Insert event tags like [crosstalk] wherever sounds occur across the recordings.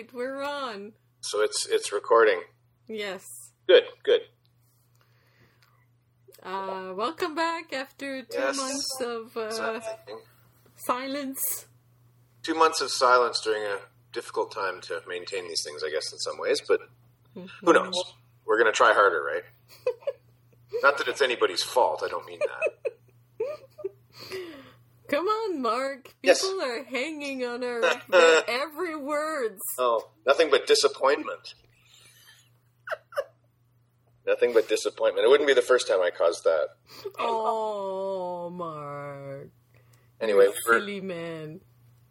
right, we're on. So it's it's recording. Yes. Good, good. Uh, welcome back after two Yes. months of uh, silence. two months of silence during a difficult time to maintain these things, I guess, in some ways. But who knows? We're going to try harder, right? [laughs] Not that it's anybody's fault. I don't mean that. Come on, Mark. People Yes. are hanging on our [laughs] every words. Oh, nothing but disappointment. [laughs] nothing but disappointment. It wouldn't be the first time I caused that. Oh, Mark. Anyway, we were, silly man.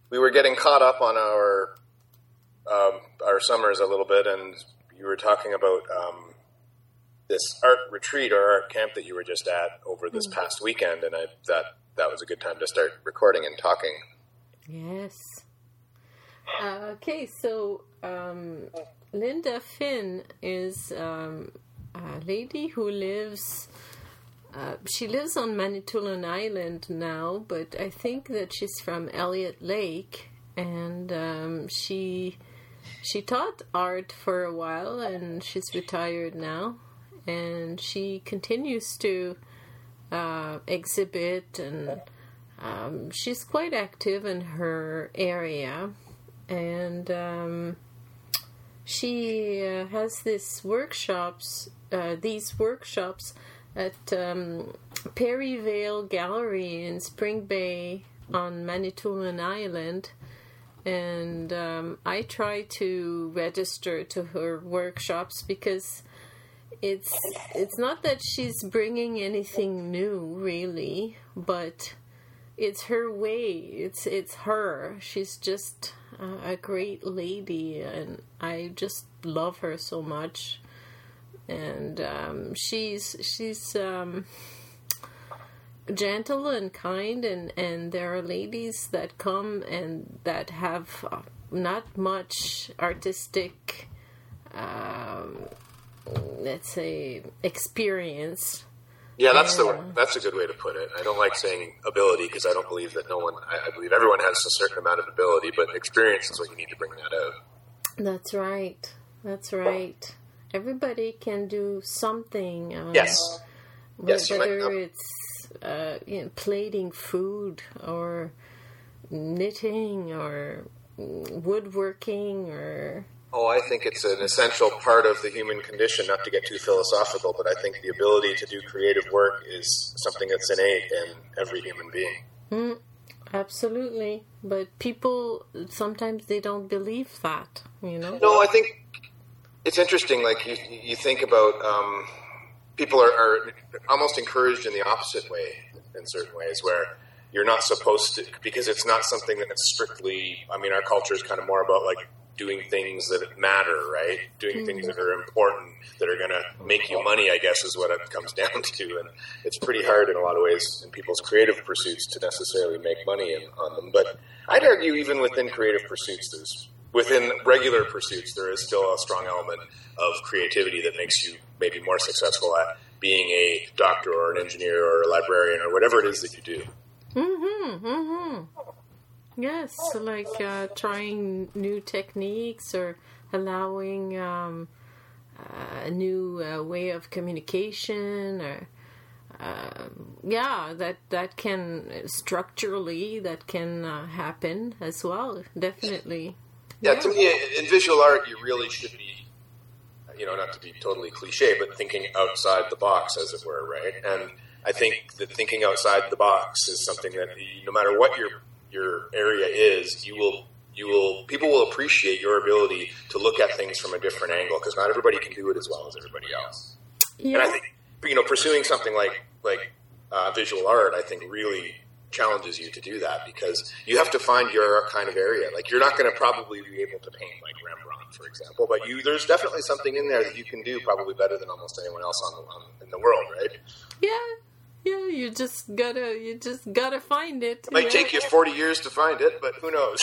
we were getting caught up on our um, our summers a little bit, and you were talking about um, this art retreat or art camp that you were just at over this past weekend, and I that that was a good time to start recording and talking. Yes. Uh, okay, so um, Linda Finn is um, a lady who lives. Uh, she lives on Manitoulin Island now, but I think that she's from Elliott Lake, and um, she she taught art for a while, and she's retired now, and she continues to uh, exhibit and um, she's quite active in her area, and um, she uh, has this workshops. Uh, these workshops at um, Perivale Gallery in Spring Bay on Manitoulin Island, and um, I try to register to her workshops because it's it's not that she's bringing anything new really, but it's her way. It's it's her. She's just a, a great lady, and I just love her so much. And um, she's she's um, gentle and kind, and and there are ladies that come and that have not much artistic. Um, let's say experience Yeah, that's the that's a good way to put it. I don't like saying ability because I don't believe that no one. I, I believe everyone has a certain amount of ability, but experience is what you need to bring that out. That's right. That's right. Everybody can do something. Um, Yes. Yes, Whether it's uh, you know, plating food or knitting or woodworking or Oh, I think it's an essential part of the human condition. Not to get too philosophical, but I think the ability to do creative work is something that's innate in every human being. absolutely. But people sometimes they don't believe that. You know. No, I think it's interesting. Like you, you think about um, people are, are almost encouraged in the opposite way in certain ways, where you're not supposed to because it's not something that's strictly. I mean, our culture is kind of more about like doing things that matter, right? Doing things that are important, that are going to make you money. I guess is what it comes [laughs] down to, and it's pretty hard in a lot of ways in people's creative pursuits to necessarily make money in, on them. But I'd argue even within creative pursuits, there's within regular pursuits, there is still a strong element of creativity that makes you maybe more successful at being a doctor or an engineer or a librarian or whatever it is that you do. Mm-hmm. Mm-hmm. Yes, like uh, trying new techniques or allowing um, uh, a new uh, way of communication or uh, yeah, that that can structurally that can uh, happen as well. Definitely. Yeah, to me, in visual art, you really should be, you know, not to be totally cliche, but thinking outside the box, as it were, right? And I think that thinking outside the box is something that, no matter what your your area is, you will you will people will appreciate your ability to look at things from a different angle because not everybody can do it as well as everybody else. Yeah. And I think you know, pursuing something like like uh, visual art, I think really challenges you to do that because you have to find your kind of area. Like you're not going to probably be able to paint like Rembrandt, for example, but you there's definitely something in there that you can do probably better than almost anyone else on, the, on in the world, right? Yeah. Yeah, you just gotta you just gotta find it. It might take you 40 years to find it, but who knows?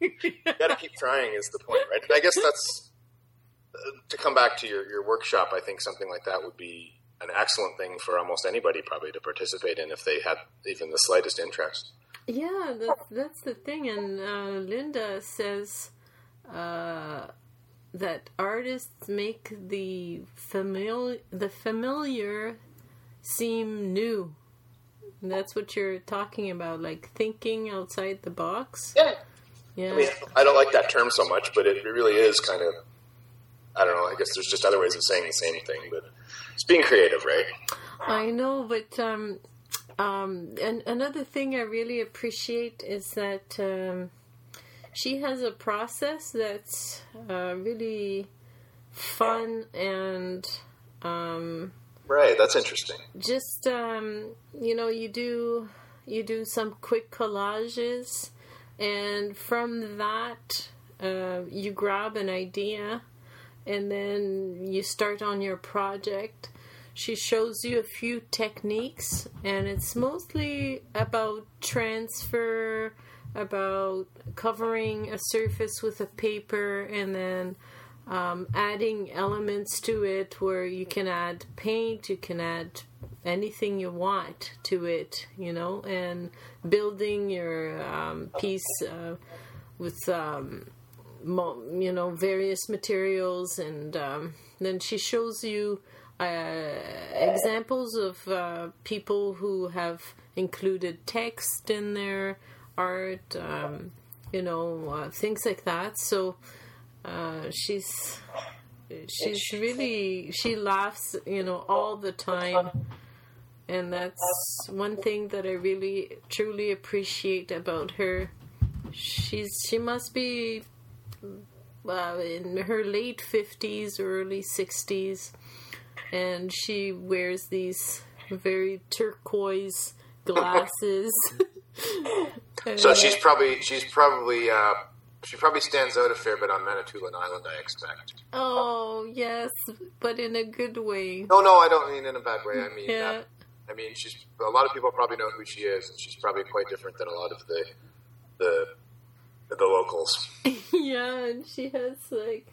you got to keep trying is the point, right? And I guess that's uh, to come back to your, your workshop. I think something like that would be an excellent thing for almost anybody probably to participate in if they had even the slightest interest. Yeah, that's that's the thing. And uh, Linda says uh, that artists make the familiar the familiar seem new. And that's what you're talking about, like thinking outside the box. Yeah. Yeah. I mean, I don't like that term so much, but it really is kind of. I don't know. I guess there's just other ways of saying the same thing, but it's being creative, right? I know, but um, um, and another thing I really appreciate is that um, she has a process that's uh, really fun and um, Right. That's interesting. just um, you know you do you do some quick collages and from that uh, you grab an idea and then you start on your project she shows you a few techniques and it's mostly about transfer about covering a surface with a paper and then um, adding elements to it where you can add paint, you can add anything you want to it, you know, and building your um, piece uh, with, um, mo- you know, various materials. And um, then she shows you uh, examples of uh, people who have included text in their art, um, you know, uh, things like that. So uh, she's she's really she laughs, you know, all the time, and that's one thing that I really truly appreciate about her. She's she must be uh, in her late fifties, early sixties, and she wears these very turquoise glasses. [laughs] So she's probably she's probably uh, she probably stands out a fair bit on Manitoulin Island. I expect. Oh yes, but in a good way. No, no, I don't mean in a bad way. I mean, Yeah. that, I mean, she's a lot of people probably know who she is, and she's probably quite different than a lot of the the the locals. [laughs] yeah, and she has like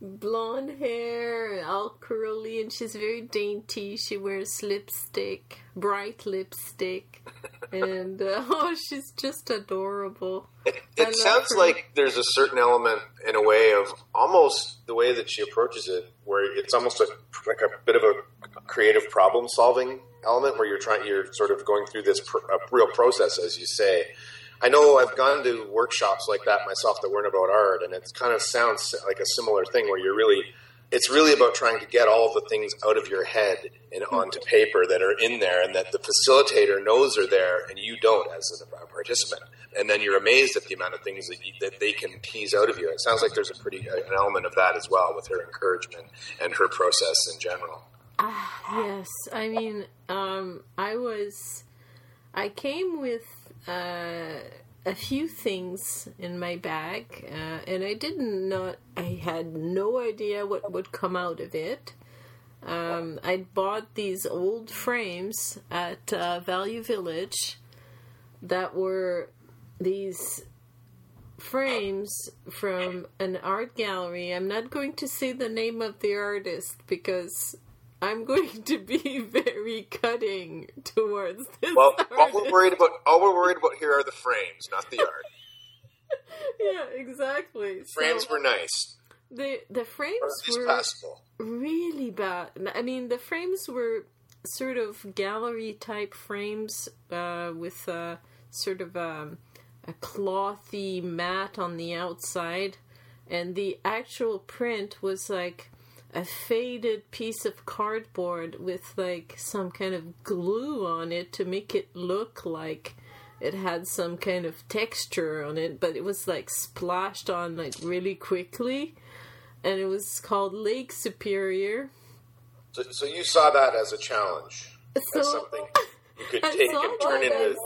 blonde hair, all curly, and she's very dainty. She wears lipstick, bright lipstick, [laughs] and uh, [laughs] oh, she's just adorable. It, it sounds her. like there's a certain element, in a way, of almost the way that she approaches it, where it's almost a, like a bit of a creative problem solving element, where you're trying, you're sort of going through this pr- real process, as you say. I know I've gone to workshops like that myself that weren't about art, and it kind of sounds like a similar thing, where you're really, it's really about trying to get all the things out of your head and onto paper that are in there, and that the facilitator knows are there, and you don't as a participant. And then you're amazed at the amount of things that, you, that they can tease out of you. It sounds like there's a pretty an element of that as well with her encouragement and her process in general. Yes, I mean, um, I was, I came with uh, a few things in my bag, uh, and I didn't know, I had no idea what would come out of it. Um, I bought these old frames at uh, Value Village that were these frames from an art gallery. I'm not going to say the name of the artist because I'm going to be [laughs] very cutting towards this Well, all we're worried about, all we're worried about here are the frames, not the art. [laughs] yeah, exactly. Frames so were nice, the the frames or at least were passable. really bad. I mean, the frames were sort of gallery type frames uh, with uh, sort of um, a clothy mat on the outside, and the actual print was like a faded piece of cardboard with like some kind of glue on it to make it look like it had some kind of texture on it, but it was like splashed on like really quickly. And it was called Lake Superior. So, so you saw that as a challenge, So as something [laughs] you could I take and turn into.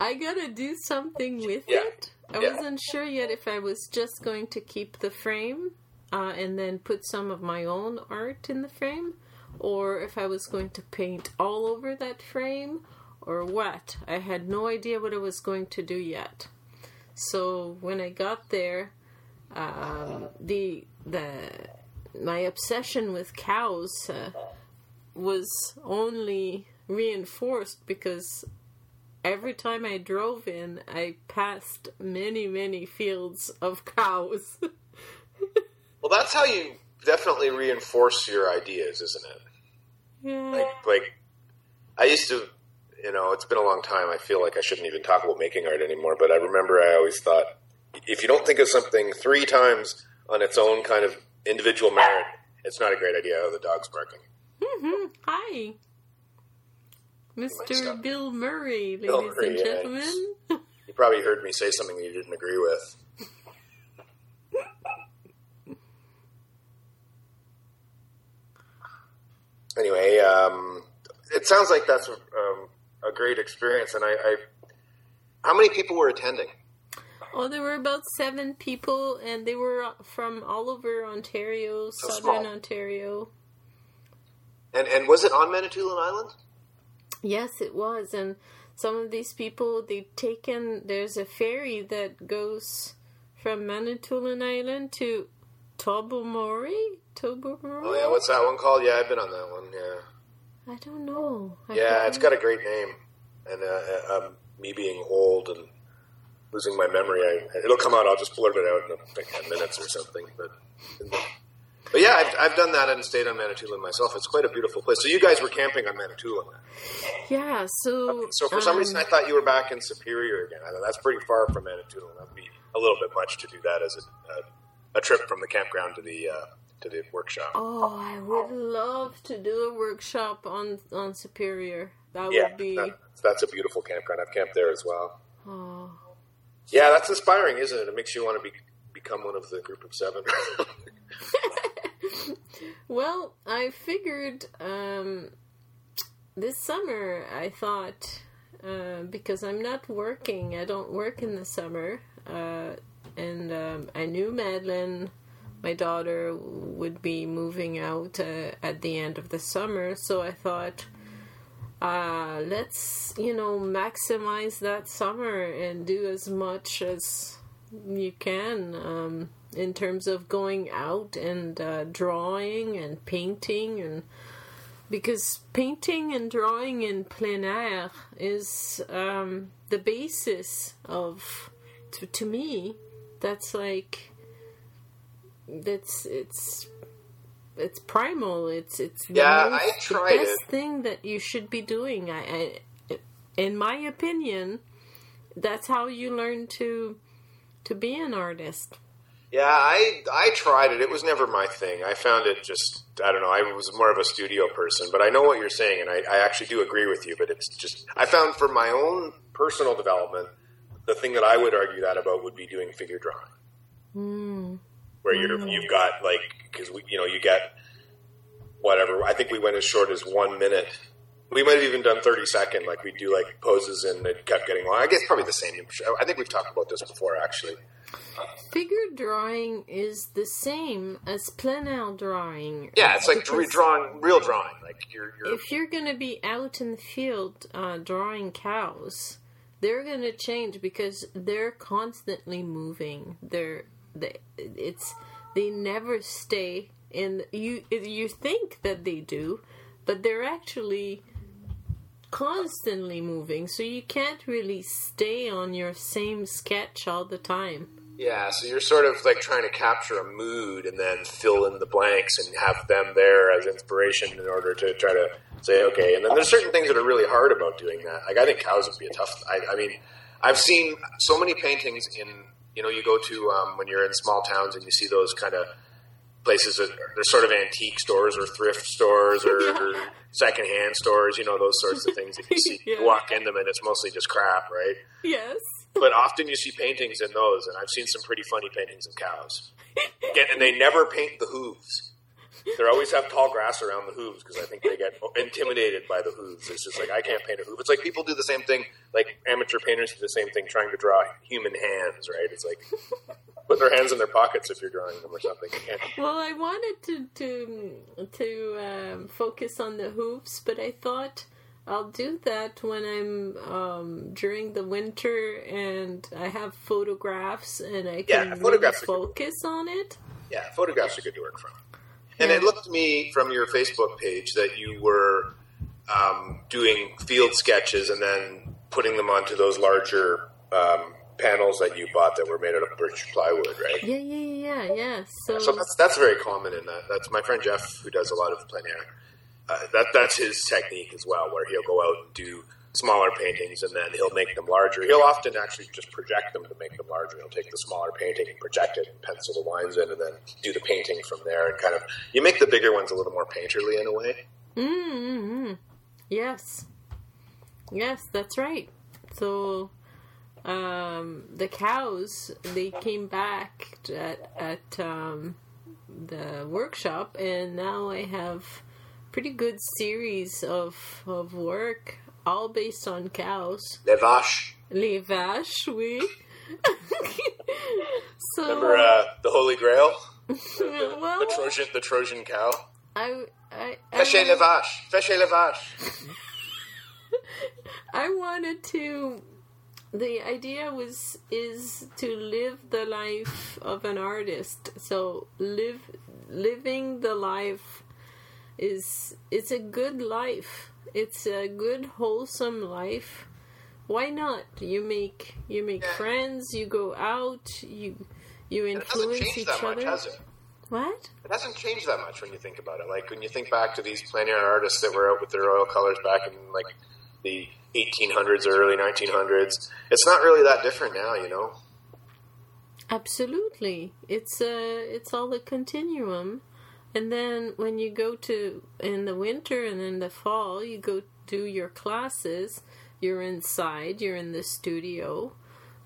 I gotta do something with Yeah. it. I Yeah. wasn't sure yet if I was just going to keep the frame uh, and then put some of my own art in the frame, or if I was going to paint all over that frame, or what. I had no idea what I was going to do yet. So when I got there, um, the the my obsession with cows uh, was only reinforced because every time I drove in, I passed many, many fields of cows. [laughs] Well, that's how you definitely reinforce your ideas, isn't it? Yeah. Like, like I used to, you know, it's been a long time. I feel like I shouldn't even talk about making art anymore. But I remember I always thought, if you don't think of something three times on its own kind of individual merit, it's not a great idea. Oh, the dog's barking. hmm Hi, Mr. Bill Murray, ladies Bill Murray, and yeah, gentlemen. You probably heard me say something that you didn't agree with. Anyway, um, it sounds like that's a, um, a great experience. And I, I, how many people were attending? Oh, there were about seven people, and they were from all over Ontario, So southern small. Ontario. And and was it on Manitoulin Island? Yes, it was, and some of these people they've taken. There's a ferry that goes from Manitoulin Island to Tobermory. Tobermory. Oh yeah, what's that one called? Yeah, I've been on that one. Yeah, I don't know. I yeah, it's got a great name. And uh, uh, um, me being old and losing my memory, I, it'll come out. I'll just blurt it out in like ten minutes or something. But but yeah, I've, I've done that and stayed on Manitoulin myself. It's quite a beautiful place. So you guys were camping on Manitoulin. Yeah. So. So for some um, reason, I thought you were back in Superior again. I thought that's pretty far from Manitoulin. That'd be a little bit much to do that as a, a, a trip from the campground to the uh, to the workshop. Oh, I would love to do a workshop on on Superior. That yeah, would be. that- that's a beautiful campground. I've camped there as well. Oh. Yeah, that's inspiring, isn't it? It makes you want to be, become one of the group of seven. [laughs] Well, I figured um, this summer. I thought uh, because I'm not working, I don't work in the summer, uh, and um, I knew Madeline, my daughter, would be moving out uh, at the end of the summer. So I thought, uh, let's you know maximize that summer and do as much as you can um, in terms of going out and uh, drawing and painting and because painting and drawing in plein air is um, the basis of to, to me that's like that's it's it's primal it's it's the Yeah, most- I the best it. thing that you should be doing I, I in my opinion that's how you learn to to be an artist yeah, I I tried it. It was never my thing. I found it just I don't know. I was more of a studio person, but I know what you're saying, and I, I actually do agree with you. But it's just I found for my own personal development, the thing that I would argue that about would be doing figure drawing. where you're you've got like because we you know you get whatever I think we went as short as one minute. We might have even done thirty second, like we do like poses and it kept getting long. I guess probably the same. I think we've talked about this before, actually. figure drawing is the same as plein air drawing Yeah, it's like drawing, real drawing. Like you're, you're if you're going to be out in the field uh, drawing cows, they're going to change because they're constantly moving. They're they, it's they never stay in. You you think that they do, but they're actually constantly moving. So you can't really stay on your same sketch all the time. Yeah, so you're sort of like trying to capture a mood and then fill in the blanks and have them there as inspiration in order to try to say, okay. And then there's certain things that are really hard about doing that. Like I think cows would be a tough. I, I mean, I've seen so many paintings in you know you go to um, when you're in small towns and you see those kind of places that they're sort of antique stores or thrift stores or, [laughs] Yeah. or secondhand stores. You know those sorts of things that you see. [laughs] Yeah. You walk in them and it's mostly just crap, right? Yes. but often you see paintings in those, and I've seen some pretty funny paintings of cows. [laughs] Again, and they never paint the hooves. They always have tall grass around the hooves because I think they get intimidated by the hooves. It's just like I can't paint a hoof. It's like people do the same thing, like amateur painters do the same thing, trying to draw human hands. Right? It's like put their hands in their pockets if you're drawing them or something. Well, I wanted to to to um, focus on the hooves, but I thought I'll do that when I'm um, during the winter and I have photographs and I Yeah, can really are good. focus on it. Yeah, photographs are good to work from. And it looked to me from your Facebook page that you were um, doing field sketches and then putting them onto those larger um, panels that you bought that were made out of birch plywood, right? Yeah, yeah, yeah, yeah. So, So that's that's very common in that. That's my friend Jeff who does a lot of plein air. Uh, that that's his technique as well, where he'll go out and do smaller paintings and then he'll make them larger. He'll often actually just project them to make them larger. He'll take the smaller painting and project it and pencil the lines in and then do the painting from there and kind of you make the bigger ones a little more painterly in a way. mm-hmm. yes, yes, that's right. So, um, the cows they came back at at um, the workshop, and now I have pretty good series of of work, all based on cows. Les vaches. Les vaches, oui. [laughs] so, Remember uh, the Holy Grail? The, [laughs] well, the Trojan the Trojan cow? I, I, I, Fâchez les vaches. Fâchez les vaches. I wanted to. The idea was is to live the life of an artist. So live living the life is it's a good life. It's a good wholesome life. Why not? You make you make Yeah. friends. You go out. You you influence each that much, other. it? What? It hasn't changed that much when you think about it. Like when you think back to these plein air artists that were out with their oil colors back in like the 1800s or early 1900s, it's not really that different now, you know. Absolutely. It's uh it's all a continuum. And then when you go to in the winter and in the fall, you go do your classes, you're inside, you're in the studio.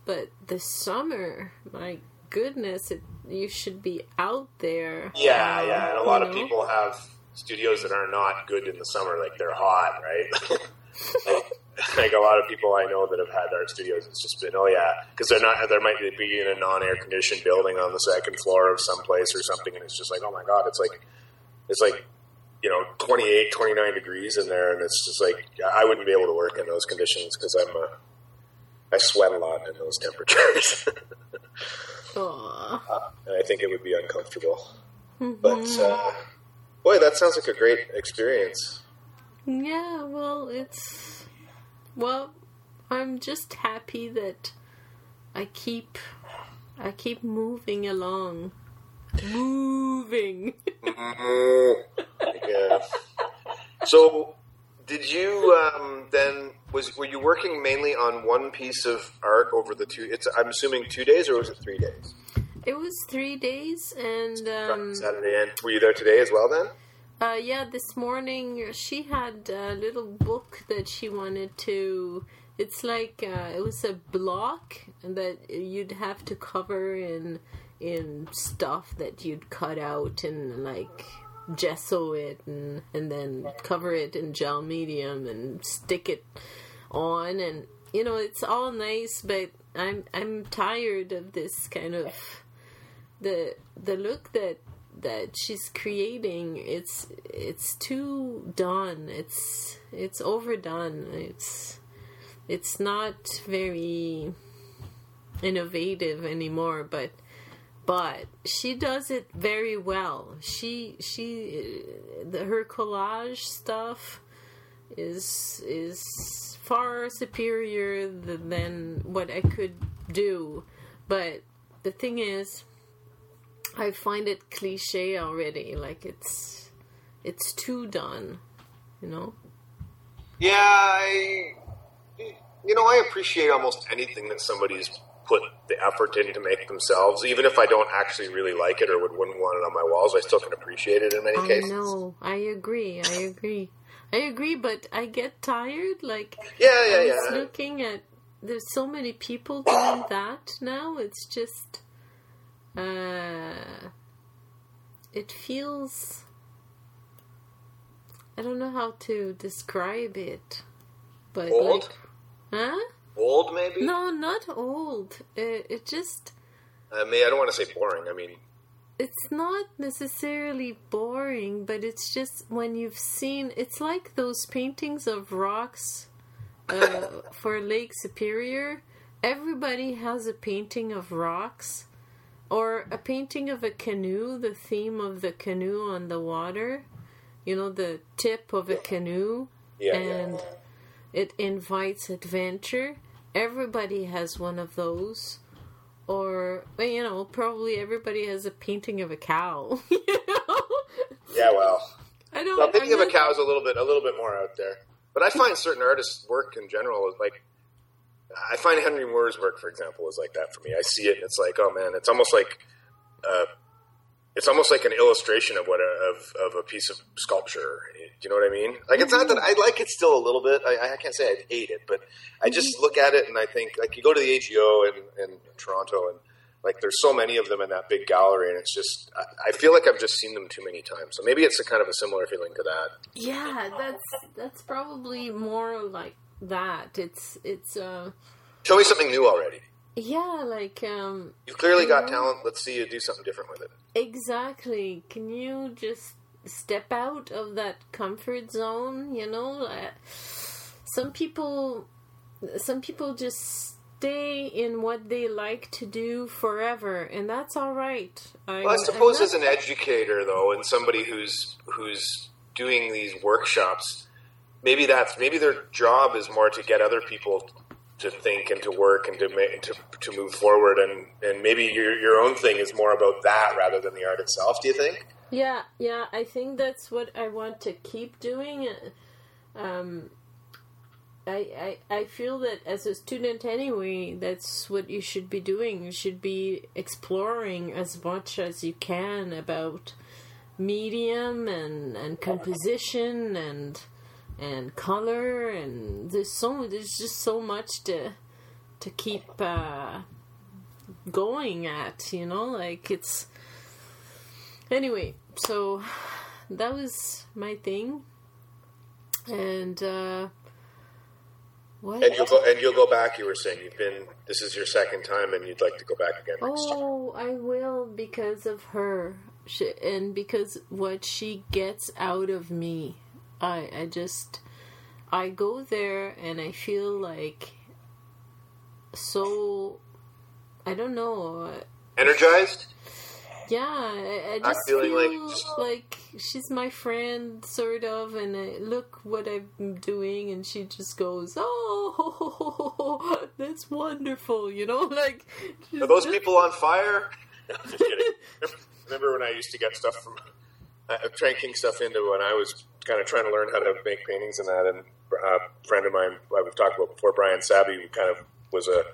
But the summer, my goodness, it you should be out there. Yeah, um, yeah, and a lot you of people have studios that are not good in the summer, like they're hot, right? [laughs] like, a lot of people I know that have had art studios, it's just been, oh yeah, because they're not, there might be in a non-air conditioned building on the second floor of some place or something, and it's just like, oh my god, it's like, it's like, you know, 28, 29 degrees in there, and it's just like, I wouldn't be able to work in those conditions because I'm a, I sweat a lot in those temperatures. [laughs] Aw. and I think it would be uncomfortable. But uh, boy, that sounds like a great experience. Yeah, well, it's well, I'm just happy that I keep I keep moving along. Moving. yeah. So, did you um, then was were you working mainly on one piece of art over the two? It's I'm assuming two days or was it three days? It was 3 days and um Saturday and were you there today as well? Then uh yeah, this morning she had a little book that she wanted to it's like uh, it was a block that you'd have to cover in in stuff that you'd cut out and like gesso it and and then cover it in gel medium and stick it on and you know it's all nice but I'm I'm tired of this kind of the the look that that she's creating it's it's too done. It's it's overdone. It's it's not very innovative anymore but but she does it very well. She she the, her collage stuff is is far superior than what I could do. But the thing is I find it cliche already like it's it's too done you know yeah, I you know I appreciate almost anything that somebody's put the effort in to make themselves, even if I don't actually really like it or would wouldn't want it on my walls. I still can appreciate it in many I cases. know. I agree. I agree. I agree, but I get tired. Like Yeah, yeah, yeah. looking at. There's so many people doing that now. It's just. Uh, it feels. I don't know how to describe it, but Old? like, huh? Old, maybe. No, not old. It, it just. I mean, I don't want to say boring. I mean, it's not necessarily boring, but it's just when you've seen it's like those paintings of rocks uh, [laughs] for Lake Superior. Everybody has a painting of rocks or a painting of a canoe, the theme of the canoe on the water. You know, the tip of a canoe yeah, and yeah. it invites adventure. everybody has one of those, or you know, probably everybody has a painting of a cow. [laughs] you know? Yeah, well, I don't. well thinking I'm of a cow is a little bit a little bit more out there. But I find certain artists' work in general is like. I find Henry Moore's work, for example, is like that for me. I see it, and it's like, oh man, it's almost like, uh, it's almost like an illustration of what a, of of a piece of sculpture. Do you know what I mean? Like, it's not that I like it still a little bit. I, I can't say I hate it, but I just look at it and I think, like, you go to the AGO in, in Toronto, and like, there's so many of them in that big gallery, and it's just, I, I feel like I've just seen them too many times. So maybe it's a kind of a similar feeling to that. Yeah, that's that's probably more like that. It's it's uh Show me something new already. yeah, like um You've clearly got Yeah. talent. Let's see you do something different with it. exactly. Can you just step out of that comfort zone, you know? Uh, Some people some people just stay in what they like to do forever, and that's all right. I, Well, I suppose as an educator, though, and somebody who's who's doing these workshops, maybe that's maybe their job is more to get other people to think and to work and to to, to move forward, and, and maybe your your own thing is more about that rather than the art itself. Do you think? Yeah, yeah, I think that's what I want to keep doing. Um, I, I, I feel that as a student anyway, that's what you should be doing. You should be exploring as much as you can about medium and, and composition and and color and there's so there's just so much to to keep uh, going at, you know, like it's anyway so that was my thing and uh what And you'll go and you'll go back. You were saying you've been. This is your second time, and you'd like to go back again next time. oh i will because of her she, and because what she gets out of me i i just i go there and i feel like so i don't know Energized. Yeah, I, I just feel like like, she's my friend, sort of, and I look what I'm doing, and she just goes, "Oh, [laughs] that's wonderful," you know, [laughs] like. Are those people on fire? I'm [laughs] just kidding. Remember when I used to get stuff from uh, tranking stuff into when I was kind of trying to learn how to make paintings and that. And uh, a friend of mine, like we've talked about before, Brian Sabby, who kind of was a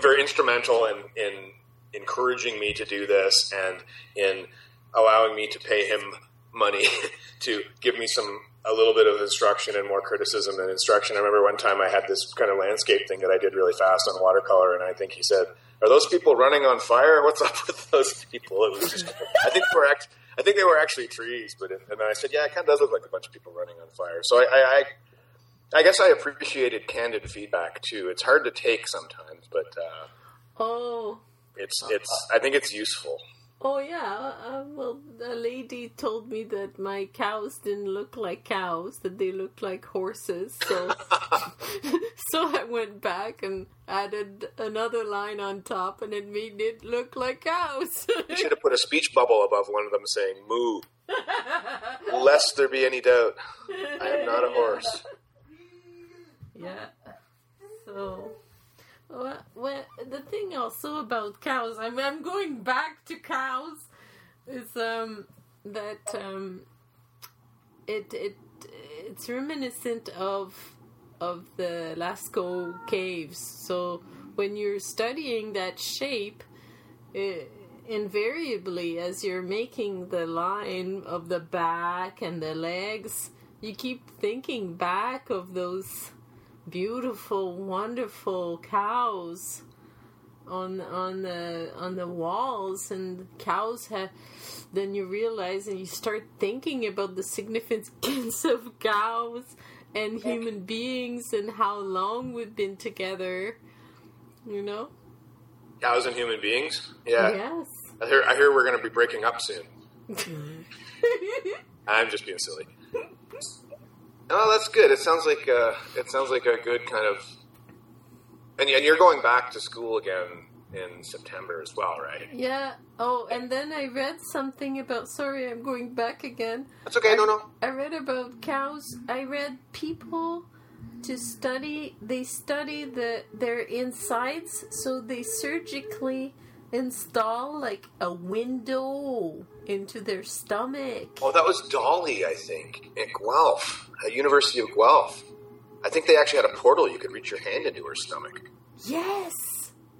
very instrumental in, in encouraging me to do this and in allowing me to pay him money [laughs] to give me some a little bit of instruction and more criticism than instruction. I remember one time I had this kind of landscape thing that I did really fast on watercolor, and I think he said, "Are those people running on fire? What's up [laughs] with those people?" It was just, I think act, I think they were actually trees, but it, and then I said, "Yeah, it kind of does look like a bunch of people running on fire." So I, I, I, I guess I appreciated candid feedback too. It's hard to take sometimes, but uh, Oh, it's it's I think it's useful. Oh yeah. Uh, well, a lady told me that my cows didn't look like cows; that they looked like horses. So, [laughs] so I went back and added another line on top, and it made it look like cows. You should have put a speech bubble above one of them saying "moo," lest there be any doubt. I am not a horse. [laughs] Yeah. So, well, well, the thing also about cows, I'm, I'm going back to cows, is um that um it it it's reminiscent of of the Lascaux caves. So when you're studying that shape, it, invariably as you're making the line of the back and the legs, you keep thinking back of those beautiful, wonderful cows on on the on the walls and cows have then you realize and you start thinking about the significance [laughs] of cows and human beings and how long we've been together you know Cows and human beings. Yeah, yes I hear. I hear we're going to be breaking up soon. Mm-hmm. I'm just being silly. [laughs] Oh, that's good. It sounds like uh, it sounds like a good kind of. And, and you're going back to school again in September as well, right? yeah oh and then i read something about sorry i'm going back again That's okay. I, no, no. I read about cows. I read people to study. They study the their insides, so they surgically install like a window into their stomach. Oh, that was Dolly, I think, at Guelph, at University of Guelph. I think they actually had a portal you could reach your hand into her stomach. Yes,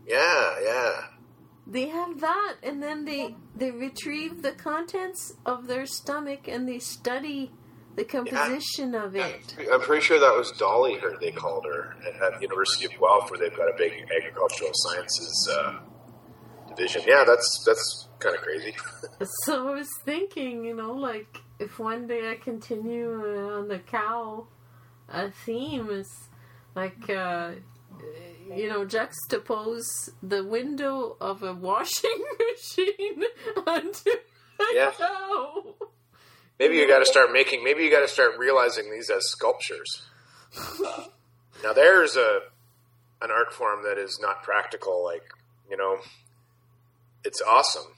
Yeah, yeah. they have that, and then they they retrieve the contents of their stomach and they study the composition of it. I'm pretty sure that was Dolly. Her they called her at, at University of Guelph, where they've got a big agricultural sciences uh, division. Yeah, that's that's kind of crazy. [laughs] So I was thinking, you know, like if one day I continue uh, on the cow uh, theme, is like, uh, you know, juxtapose the window of a washing [laughs] machine onto a Yeah. cow. maybe you got to start making. Maybe you got to start realizing these as sculptures. [laughs] now there's a an art form that is not practical. Like you know, it's awesome.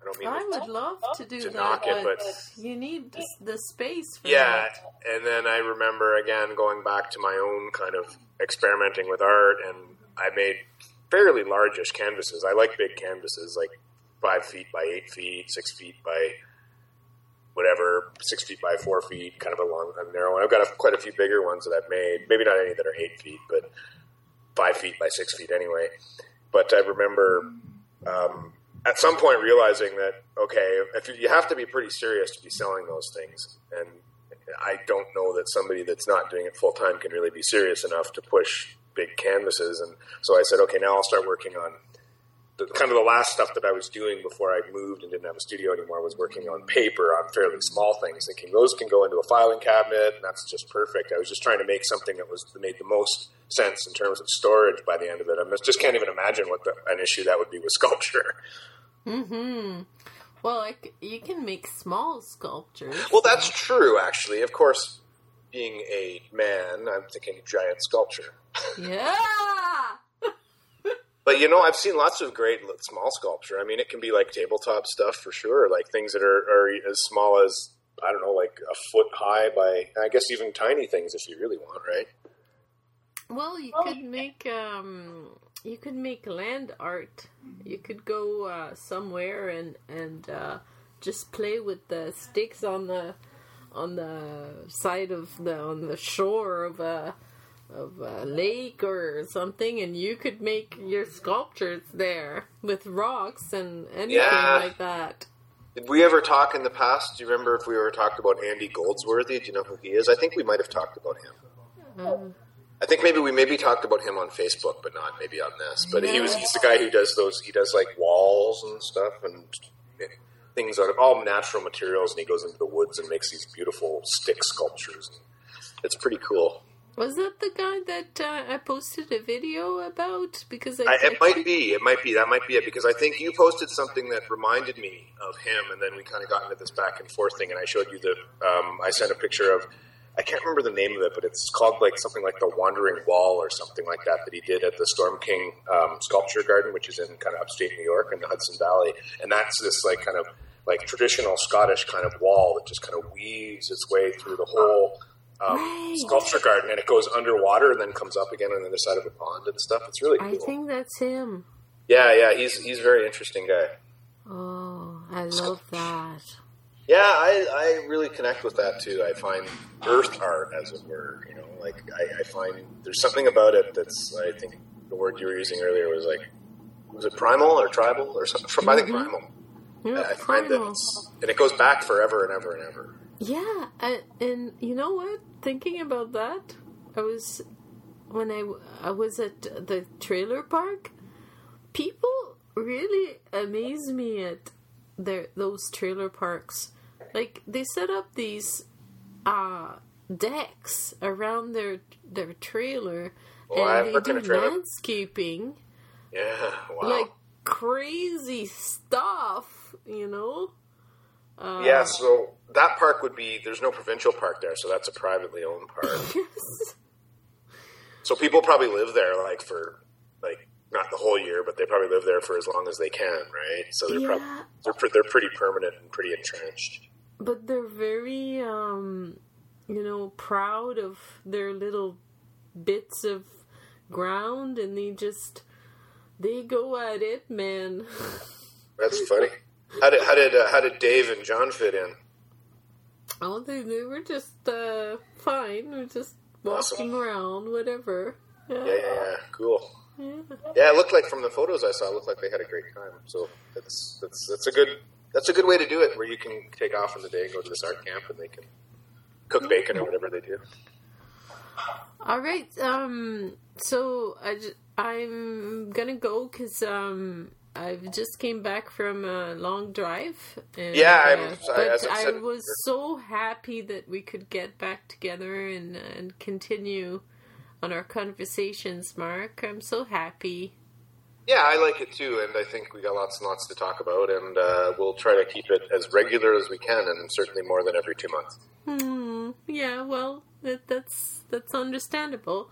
I don't mean I to- would love to do to that, knock it, but, you need the, space for Yeah, that. and then I remember again going back to my own kind of experimenting with art, and I made fairly largish canvases. I like big canvases, like five feet by eight feet, six feet by whatever, six feet by four feet, kind of a long, a narrow one. I've got a, quite a few bigger ones that I've made. Maybe not any that are eight feet, but five feet by six feet anyway. But I remember um, at some point realizing that okay, if you, you have to be pretty serious to be selling those things, and I don't know that somebody that's not doing it full time can really be serious enough to push big canvases. And so I said, okay, now I'll start working on the, kind of the last stuff that I was doing before I moved and didn't have a studio anymore was working on paper on fairly small things, thinking those can go into a filing cabinet, and that's just perfect. I was just trying to make something that was that made the most sense in terms of storage by the end of it. I just can't even imagine what the, an issue that would be with [laughs] sculpture. Mm-hmm. Well, like you can make small sculptures. Well, that's true, actually. Of course, being a man, I'm thinking giant sculpture. Yeah. But you know, I've seen lots of great small sculpture. I mean, it can be like tabletop stuff for sure, like things that are, are as small as I don't know, like a foot high by I guess even tiny things if you really want, right? Well, you could make um, you could make land art. You could go uh, somewhere and and uh, just play with the sticks on the on the side of the on the shore of a of a lake or something, and you could make your sculptures there with rocks and anything Yeah. like that. Did we ever talk in the past? Do you remember if we ever talked about Andy Goldsworthy? Do you know who he is? I think we might have talked about him. Um, I think maybe we maybe talked about him on Facebook, but not maybe on this. But he was he's the guy who does those. He does like walls and stuff and things out of all natural materials, and he goes into the woods and makes these beautiful stick sculptures. It's pretty cool. Was that the guy that uh, I posted a video about? Because I, I, it might be. It might be. That might be it because I think you posted something that reminded me of him, and then we kind of got into this back and forth thing. And I showed you the. Um, I sent a picture of. I can't remember the name of it, but it's called like something like the Wandering Wall or something like that that he did at the Storm King um, Sculpture Garden, which is in kind of upstate New York in the Hudson Valley. And that's this like kind of like traditional Scottish kind of wall that just kind of weaves its way through the whole um, Right. sculpture garden, and it goes underwater and then comes up again on the other side of a pond and stuff. It's really cool. I think that's him. Yeah, yeah, he's he's a very interesting guy. Oh, I love that. Yeah, I, I really connect with that too. I find earth art, as it were, you know, like I, I find there's something about it that's I think the word you were using earlier was like was it primal or tribal or something? From I think primal. Yeah, I find that primal. it's, and it goes back forever and ever and ever. Yeah, and, and you know what? Thinking about that, I was when I I was at the trailer park. People really amaze me at their those trailer parks. Like they set up these uh decks around their their trailer, Oh, I've and they do landscaping Yeah, wow. like crazy stuff. You know. Uh, yeah, so that park would be there's no provincial park there, so that's a privately owned park. [laughs] So people probably live there like for like not the whole year, but they probably live there for as long as they can, right? So they're Yeah. probably they're, pre- they're pretty permanent and pretty entrenched. but they're very um you know proud of their little bits of ground, and they just they go at it, man. [laughs] That's funny. How did how did uh, how did Dave and John fit in? Oh, they, they were just uh, fine. Were just walking Awesome. around, whatever. Yeah, yeah, yeah. Cool. Yeah. Yeah, it looked like from the photos I saw, it looked like they had a great time. So that's that's that's a good that's a good way to do it, where you can take off in the day, and go to this art camp, and they can cook bacon or whatever they do. All right. Um. So I I'm gonna go because um I just came back from a long drive. And, Yeah, uh, I- but I was so happy that we could get back together and and continue on our conversations. Mark, I'm so happy. Yeah, I like it too, and I think we got lots and lots to talk about, and uh, we'll try to keep it as regular as we can, and certainly more than every two months. Hmm. Yeah. Well, that, that's that's understandable.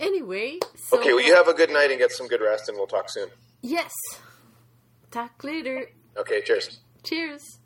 Anyway. So, Okay, well, you have a good night and get some good rest, and we'll talk soon. Yes. Talk later. Okay, cheers. Cheers.